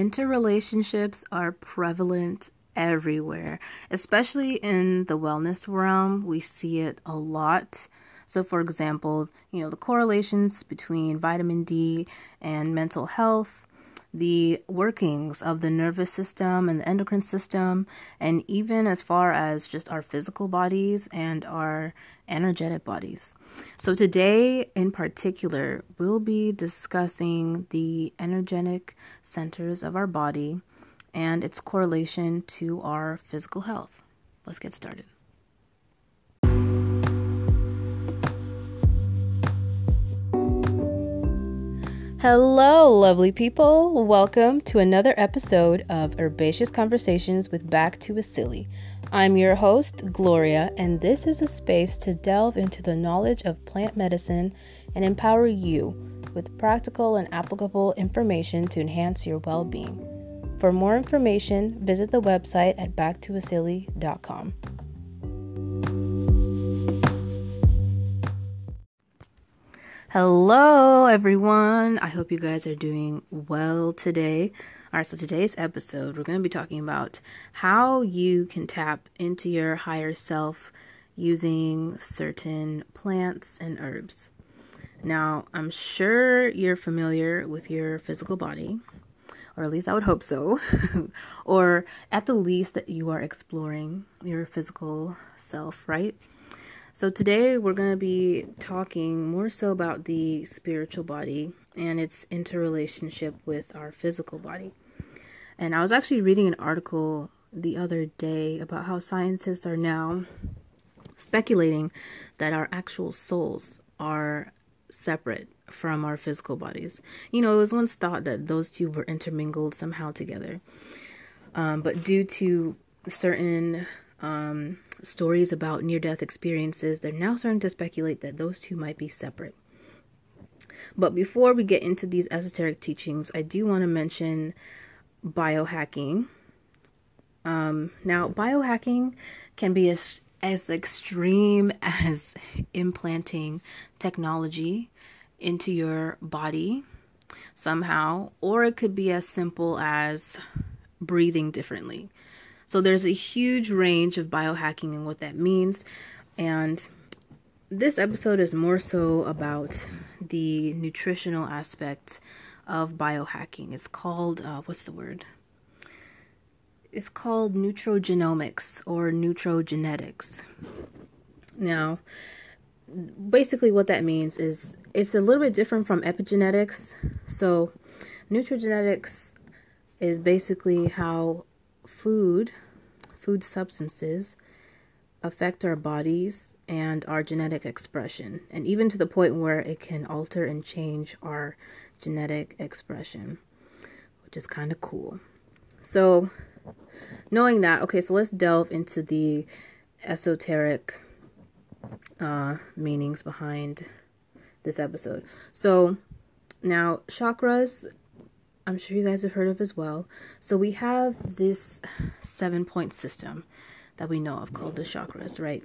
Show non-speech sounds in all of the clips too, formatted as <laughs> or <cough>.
Interrelationships are prevalent everywhere, especially in the wellness realm. We see it a lot. So, for example, you know, the correlations between vitamin D and mental health, the workings of the nervous system and the endocrine system, and even as far as just our physical bodies and our energetic bodies. So, today in particular, we'll be discussing the energetic centers of our body and its correlation to our physical health. Let's get started. Hello, lovely people. Welcome to another episode of Herbaceous Conversations with Back to a Silly. I'm your host, Gloria, and this is a space to delve into the knowledge of plant medicine and empower you with practical and applicable information to enhance your well being. For more information, visit the website at backtoasilly.com. Hello, everyone. I hope you guys are doing well today. All right, so today's episode, we're going to be talking about how you can tap into your higher self using certain plants and herbs. Now, I'm sure you're familiar with your physical body, or at least I would hope so, <laughs> or at the least that you are exploring your physical self, right? So, today we're going to be talking more so about the spiritual body and its interrelationship with our physical body. And I was actually reading an article the other day about how scientists are now speculating that our actual souls are separate from our physical bodies. You know, it was once thought that those two were intermingled somehow together. Um, but due to certain um, stories about near death experiences, they're now starting to speculate that those two might be separate. But before we get into these esoteric teachings, I do want to mention biohacking. Um, now, biohacking can be as as extreme <laughs> as implanting technology into your body somehow, or it could be as simple as breathing differently. So there's a huge range of biohacking and what that means. And this episode is more so about the nutritional aspect of biohacking. It's called, uh, what's the word? It's called nutrigenomics or nutrigenetics. Now, basically, what that means is it's a little bit different from epigenetics. So, nutrigenetics is basically how food, food substances, affect our bodies and our genetic expression, and even to the point where it can alter and change our genetic expression, which is kind of cool. So, knowing that, okay, so let's delve into the esoteric uh, meanings behind this episode. So, now chakras, I'm sure you guys have heard of as well. So, we have this seven point system that we know of called the chakras, right?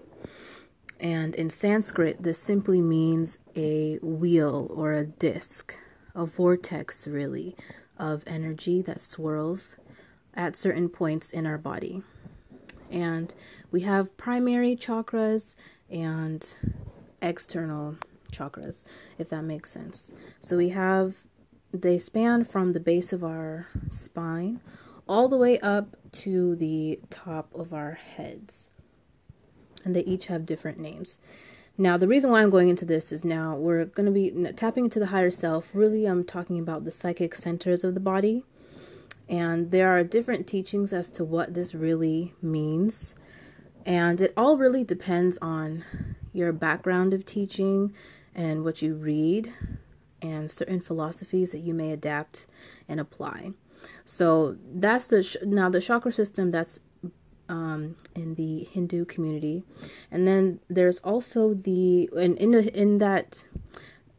And in Sanskrit, this simply means a wheel or a disc a vortex, really, of energy that swirls at certain points in our body. And we have primary chakras and external chakras, if that makes sense. So we have, they span from the base of our spine all the way up to the top of our heads. And they each have different names. Now, the reason why I'm going into this is now we're going to be tapping into the higher self. Really, I'm talking about the psychic centers of the body. And there are different teachings as to what this really means. And it all really depends on your background of teaching and what you read and certain philosophies that you may adapt and apply. So that's the sh- now the chakra system that's um, in the Hindu community, and then there's also the and in the in that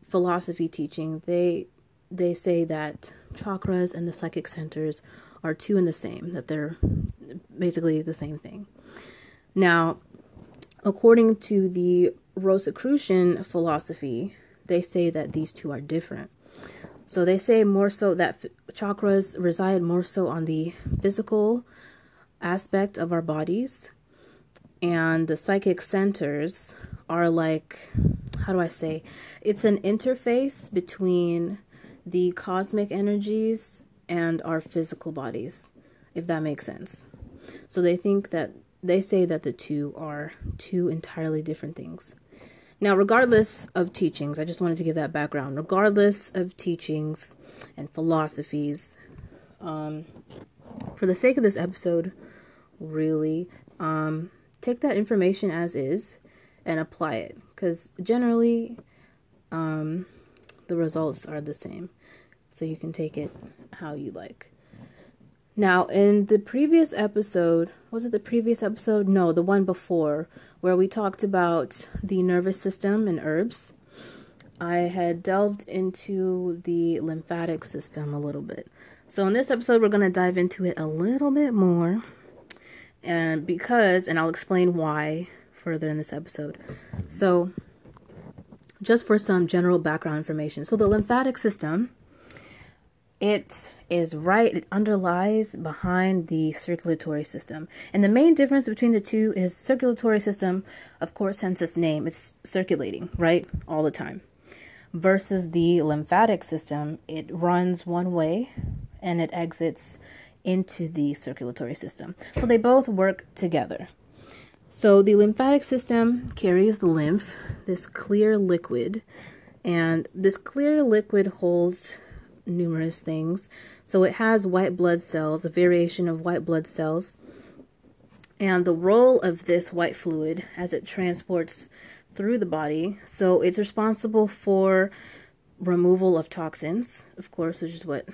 philosophy teaching they they say that chakras and the psychic centers are two and the same that they're basically the same thing. Now, according to the Rosicrucian philosophy, they say that these two are different. So they say more so that chakras reside more so on the physical aspect of our bodies, and the psychic centers are like, how do I say? It's an interface between the cosmic energies and our physical bodies, if that makes sense. So they think that they say that the two are two entirely different things. Now, regardless of teachings, I just wanted to give that background. Regardless of teachings and philosophies, um, for the sake of this episode, really, um, take that information as is and apply it. Because generally, um, the results are the same. So you can take it how you like. Now, in the previous episode, was it the previous episode? No, the one before, where we talked about the nervous system and herbs. I had delved into the lymphatic system a little bit. So, in this episode, we're going to dive into it a little bit more. And because, and I'll explain why further in this episode. So, just for some general background information. So, the lymphatic system it is right, it underlies behind the circulatory system. And the main difference between the two is circulatory system, of course, hence its name, it's circulating, right? All the time. Versus the lymphatic system, it runs one way and it exits into the circulatory system. So they both work together. So the lymphatic system carries the lymph, this clear liquid, and this clear liquid holds numerous things. So it has white blood cells, a variation of white blood cells. And the role of this white fluid as it transports through the body, so it's responsible for removal of toxins, of course, which is what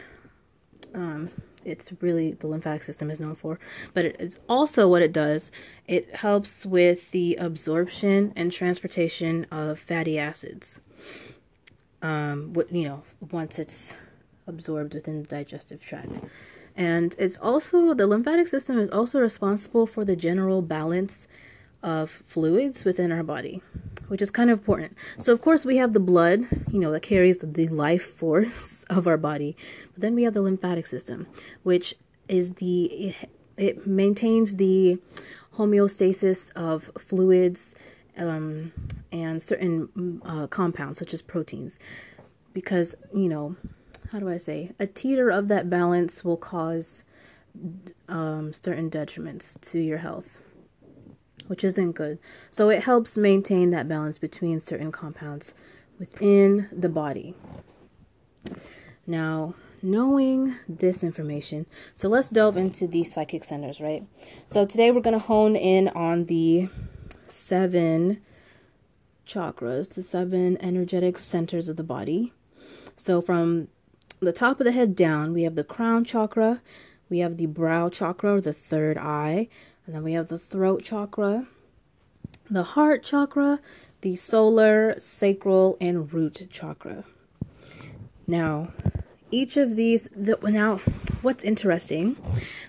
um, it's really the lymphatic system is known for. But it's also what it does. It helps with the absorption and transportation of fatty acids. Um, you know, once it's absorbed within the digestive tract. And it's also, the lymphatic system is also responsible for the general balance of fluids within our body, which is kind of important. So, of course, we have the blood, you know, that carries the, life force <laughs> of our body. But then we have the lymphatic system, which is the, it, it maintains the homeostasis of fluids um, and certain uh, compounds, such as proteins. Because, you know, how do I say, a teeter of that balance will cause um, certain detriments to your health, which isn't good. So it helps maintain that balance between certain compounds within the body. Now, knowing this information, so let's delve into the psychic centers, right? So today we're going to hone in on the seven chakras, the seven energetic centers of the body. So from the top of the head down, we have the crown chakra, we have the brow chakra, or the third eye, and then we have the throat chakra, the heart chakra, the solar, sacral, and root chakra. Now, each of these, the, now, what's interesting?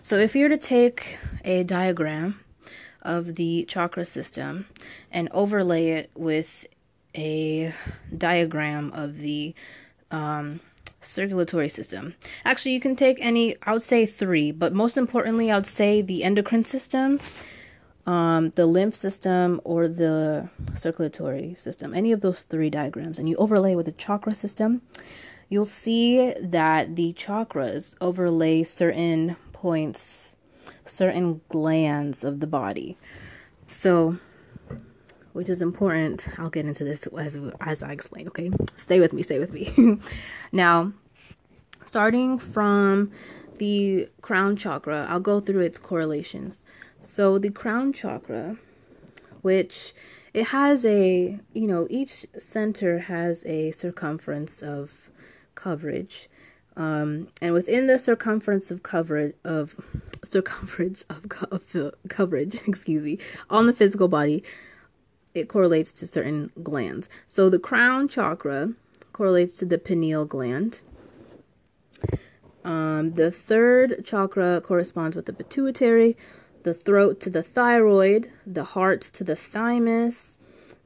So, if you were to take a diagram of the chakra system and overlay it with a diagram of the um, circulatory system. Actually, you can take any, I would say three, but most importantly, I would say the endocrine system, um, the lymph system, or the circulatory system. Any of those three diagrams, and you overlay with the chakra system, you'll see that the chakras overlay certain points, certain glands of the body. So, which is important. I'll get into this as as I explain, okay? Stay with me, stay with me. <laughs> now, starting from the crown chakra, I'll go through its correlations. So, the crown chakra, which it has a, you know, each center has a circumference of coverage. Um, and within the circumference of coverage of <laughs> circumference of, co- of coverage, <laughs> excuse me, on the physical body, it correlates to certain glands. So the crown chakra correlates to the pineal gland. Um, the third chakra corresponds with the pituitary, the throat to the thyroid, the heart to the thymus,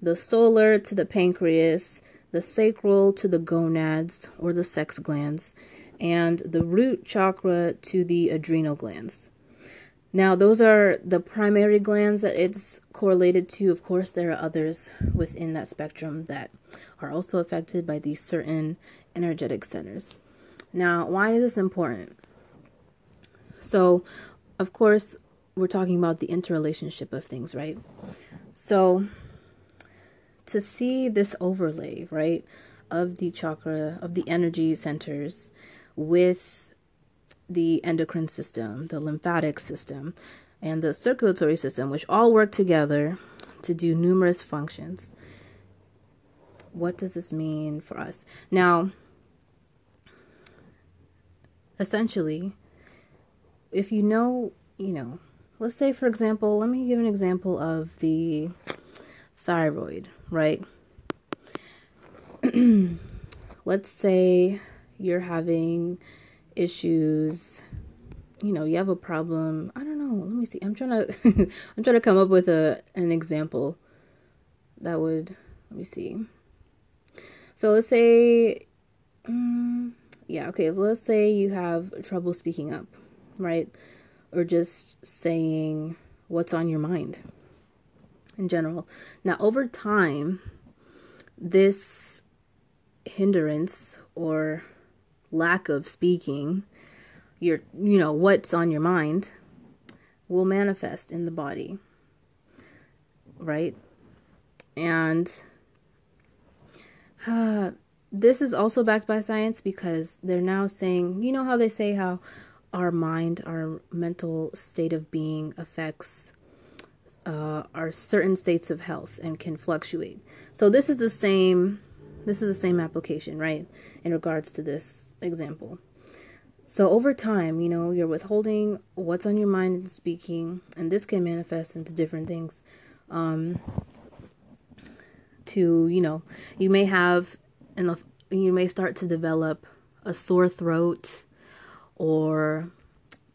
the solar to the pancreas, the sacral to the gonads or the sex glands, and the root chakra to the adrenal glands. Now, those are the primary glands that it's correlated to. Of course, there are others within that spectrum that are also affected by these certain energetic centers. Now, why is this important? So, of course, we're talking about the interrelationship of things, right? So, to see this overlay, right, of the chakra, of the energy centers with the endocrine system, the lymphatic system, and the circulatory system, which all work together to do numerous functions. What does this mean for us? Now, essentially, if you know, you know, let's say, for example, let me give an example of the thyroid, right? <clears throat> let's say you're having issues you know you have a problem. I don't know. Let me see. I'm trying to <laughs> i'm trying to come up with a an example that would let me see. So let's say um, yeah okay so let's say you have trouble speaking up right? Or just saying what's on your mind in general. Now over time this hindrance or lack of speaking, your you know what's on your mind will manifest in the body. Right? And uh, <sighs> this is also backed by science because they're now saying, you know how they say how our mind, our mental state of being affects uh, our certain states of health and can fluctuate. So this is the same this is the same application, right? In regards to this example. So over time, you know, you're withholding what's on your mind and speaking, and this can manifest into different things. Um, to you know, you may have, and you may start to develop a sore throat, or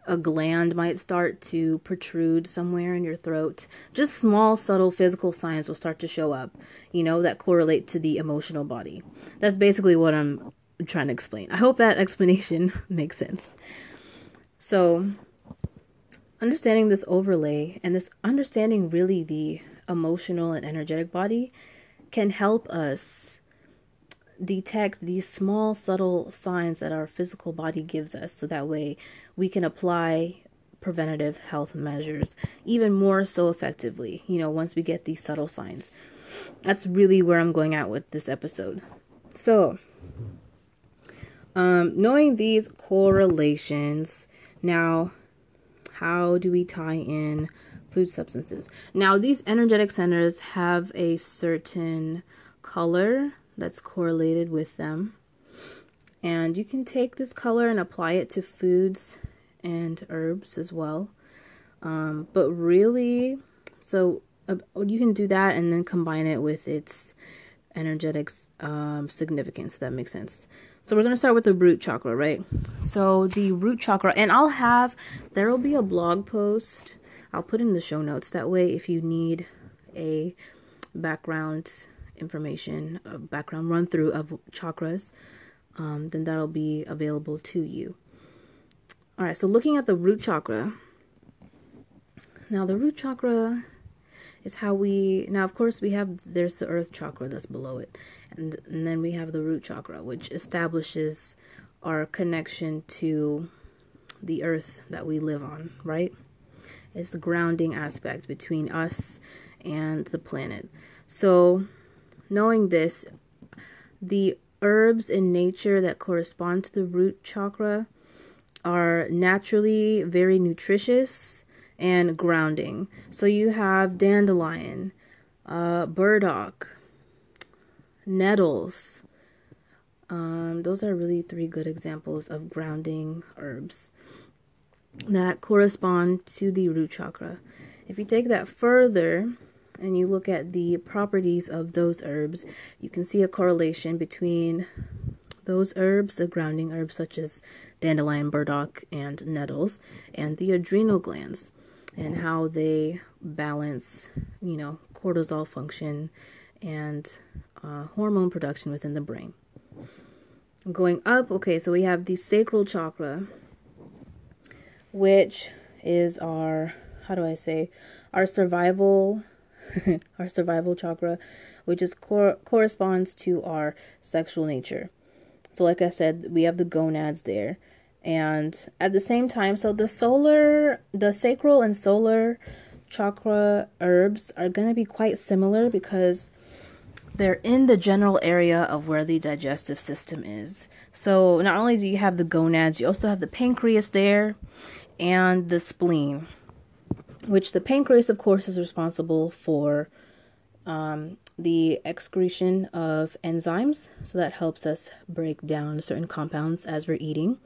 a gland might start to protrude somewhere in your throat. Just small, subtle physical signs will start to show up, you know, that correlate to the emotional body. That's basically what I'm trying to explain. I hope that <laughs> explanation makes sense. So, understanding this overlay and this understanding really the emotional and energetic body can help us detect these small, subtle signs that our physical body gives us so that way we can apply preventative health measures even more so effectively, you know, once we get these subtle signs. That's really where I'm going at with this episode. So, um, knowing these correlations, now, how do we tie in food substances? Now, these energetic centers have a certain color that's correlated with them. And you can take this color and apply it to foods and herbs as well. Um, but really, so uh, you can do that and then combine it with its energetic um, significance. That makes sense. So we're going to start with the root chakra, right? So the root chakra, and I'll have, there will be a blog post. I'll put in the show notes. That way, if you need a background information, a background run through of chakras, um, then that'll be available to you. All right, so looking at the root chakra. Now, the root chakra is how we, now, of course, we have, there's the earth chakra that's below it. And, and then we have the root chakra, which establishes our connection to the earth that we live on, right? It's the grounding aspect between us and the planet. So, Knowing this, the herbs in nature that correspond to the root chakra are naturally very nutritious and grounding. So you have dandelion, uh, burdock, nettles. Um, those are really three good examples of grounding herbs that correspond to the root chakra. If you take that further, and you look at the properties of those herbs, you can see a correlation between those herbs, the grounding herbs such as dandelion, burdock, and nettles, and the adrenal glands and how they balance, you know, cortisol function and uh, hormone production within the brain. Going up, okay, so we have the sacral chakra, which is our, how do I say, our survival, <laughs> our survival chakra, which is cor- corresponds to our sexual nature. So, like I said, we have the gonads there. And at the same time, so the solar, the sacral and solar chakra herbs are going to be quite similar because they're in the general area of where the digestive system is. So not only do you have the gonads, you also have the pancreas there and the spleen, which the pancreas, of course, is responsible for um, the excretion of enzymes. So that helps us break down certain compounds as we're eating.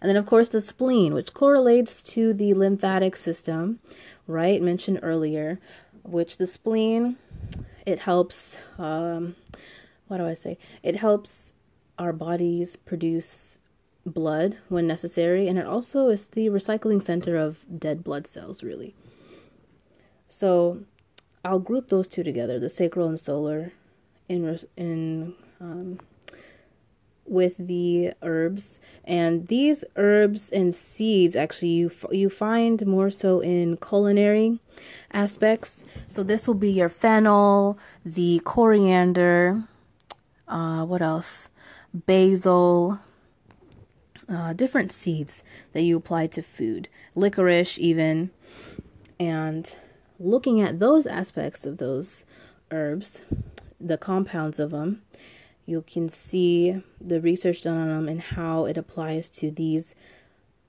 And then, of course, the spleen, which correlates to the lymphatic system, right? Mentioned earlier, which the spleen, it helps, um, what do I say? It helps our bodies produce blood when necessary, and it also is the recycling center of dead blood cells, really. So I'll group those two together, the sacral and solar, in in um, with the herbs. And these herbs and seeds actually you you find more so in culinary aspects. So this will be your fennel the coriander uh, what else? Basil uh, different seeds that you apply to food. Licorice even and looking at those aspects of those herbs the compounds of them you can see the research done on them and how it applies to these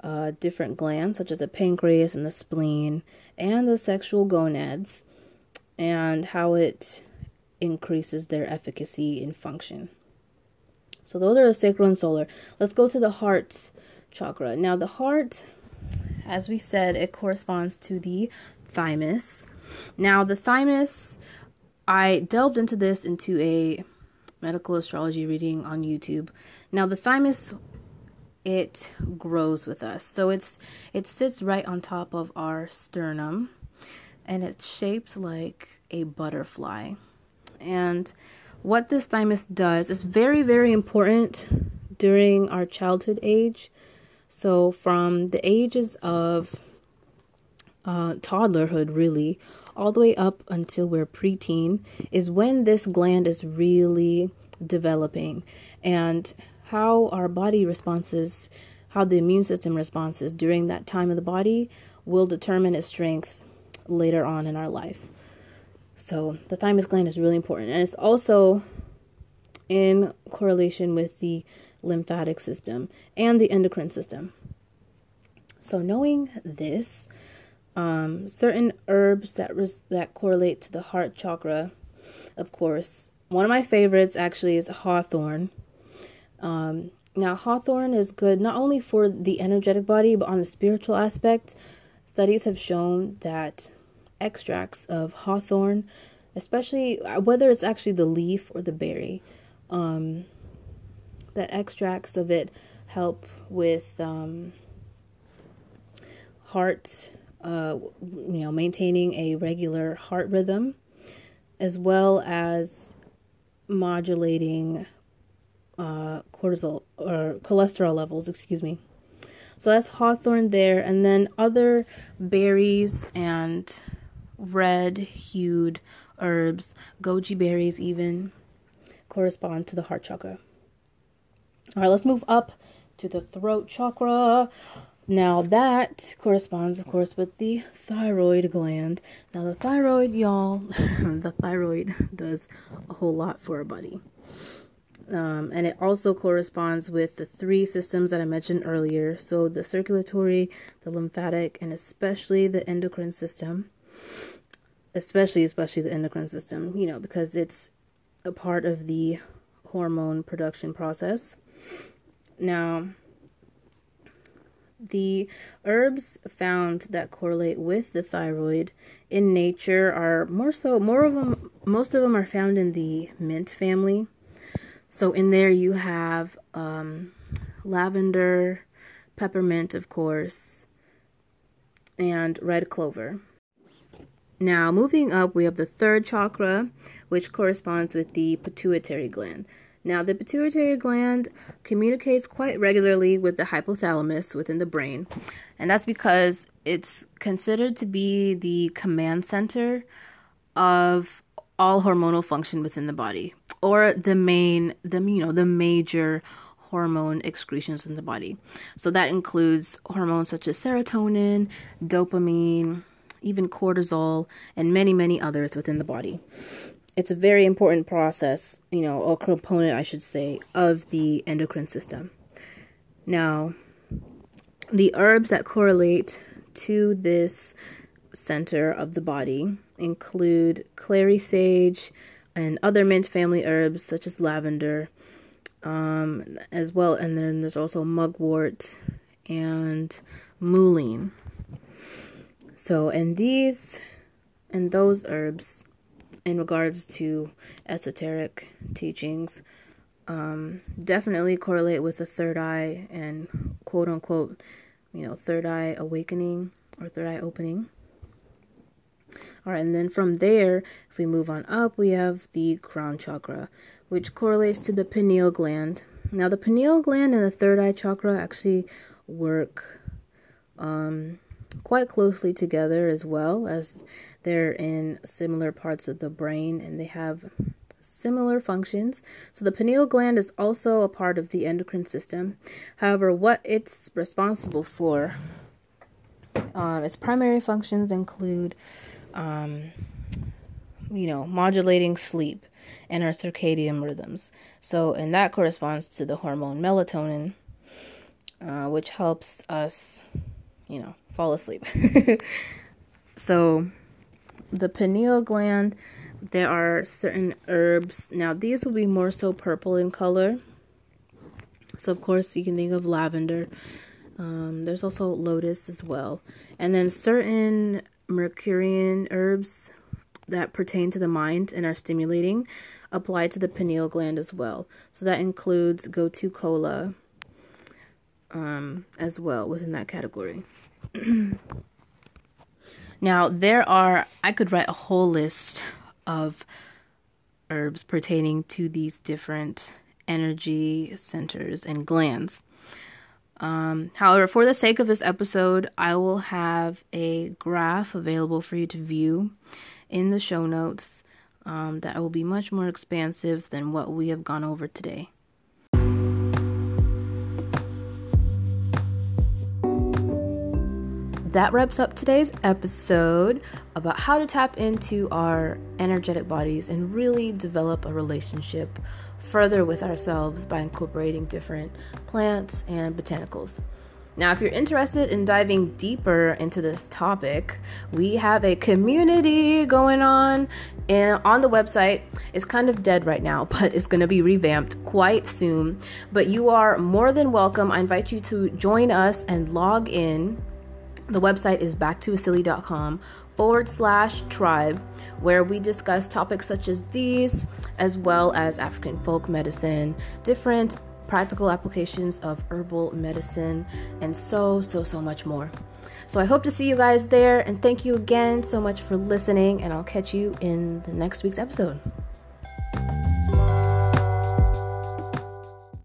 uh, different glands, such as the pancreas and the spleen and the sexual gonads, and how it increases their efficacy and function. So, those are the sacral and solar. Let's go to the heart chakra. Now, the heart, as we said, it corresponds to the thymus. Now, the thymus, I delved into this into a medical astrology reading on YouTube. Now the thymus it grows with us. So it's it sits right on top of our sternum and it's shaped like a butterfly. And what this thymus does is very very important during our childhood age. So from the ages of uh, toddlerhood, really, all the way up until we're preteen, is when this gland is really developing and how our body responses, how the immune system responses during that time of the body will determine its strength later on in our life. So the thymus gland is really important, and it's also in correlation with the lymphatic system and the endocrine system. So knowing this, um, certain herbs that res- that correlate to the heart chakra, of course. One of my favorites actually is hawthorn. Um, now, hawthorn is good not only for the energetic body, but on the spiritual aspect. Studies have shown that extracts of hawthorn, especially uh, whether it's actually the leaf or the berry, um, that extracts of it help with um, heart uh, you know, maintaining a regular heart rhythm, as well as modulating uh, cortisol or cholesterol levels. Excuse me. So that's hawthorn there, and then other berries and red-hued herbs, goji berries even correspond to the heart chakra. All right, let's move up to the throat chakra. Now that corresponds, of course, with the thyroid gland. Now the thyroid, y'all, <laughs> the thyroid does a whole lot for a body. Um, and it also corresponds with the three systems that I mentioned earlier. So the circulatory, the lymphatic, and especially the endocrine system. Especially, especially the endocrine system, you know, because it's a part of the hormone production process. Now, the herbs found that correlate with the thyroid in nature are more so more of them most of them are found in the mint family. So in there you have um, lavender, peppermint, of course, and red clover. Now, moving up, we have the third chakra, which corresponds with the pituitary gland. Now, the pituitary gland communicates quite regularly with the hypothalamus within the brain, and that's because it's considered to be the command center of all hormonal function within the body or the main the you know the major hormone excretions in the body. So that includes hormones such as serotonin, dopamine, even cortisol, and many, many others within the body. It's a very important process, you know, or component, I should say, of the endocrine system. Now, the herbs that correlate to this center of the body include clary sage and other mint family herbs such as lavender, um, as well. And then there's also mugwort and mullein. So, and these and those herbs, in regards to esoteric teachings, um, definitely correlate with the third eye and quote unquote, you know, third eye awakening or third eye opening. All right, and then from there, if we move on up, we have the crown chakra, which correlates to the pineal gland. Now, the pineal gland and the third eye chakra actually work um, quite closely together as well, as they're in similar parts of the brain and they have similar functions. So, the pineal gland is also a part of the endocrine system. However, what it's responsible for, um, its primary functions include um, you know, modulating sleep and our circadian rhythms. So, and that corresponds to the hormone melatonin, uh, which helps us, you know, fall asleep. <laughs> so, the pineal gland, there are certain herbs. Now, these will be more so purple in color. So, of course, you can think of lavender. Um, there's also lotus as well. And then certain Mercurian herbs that pertain to the mind and are stimulating apply to the pineal gland as well. So that includes gotu kola um, as well within that category. <clears throat> now, there are, I could write a whole list of herbs pertaining to these different energy centers and glands. Um, however, for the sake of this episode, I will have a graph available for you to view in the show notes um, that will be much more expansive than what we have gone over today. That wraps up today's episode about how to tap into our energetic bodies and really develop a relationship further with ourselves by incorporating different plants and botanicals. Now, if you're interested in diving deeper into this topic, we have a community going on and on the website. It's kind of dead right now, <laughs> but it's going to be revamped quite soon. But you are more than welcome. I invite you to join us and log in. The website is backtoasilly.com forward slash tribe, where we discuss topics such as these, as well as African folk medicine, different practical applications of herbal medicine, and so, so, so much more. So I hope to see you guys there, and thank you again so much for listening, and I'll catch you in the next week's episode.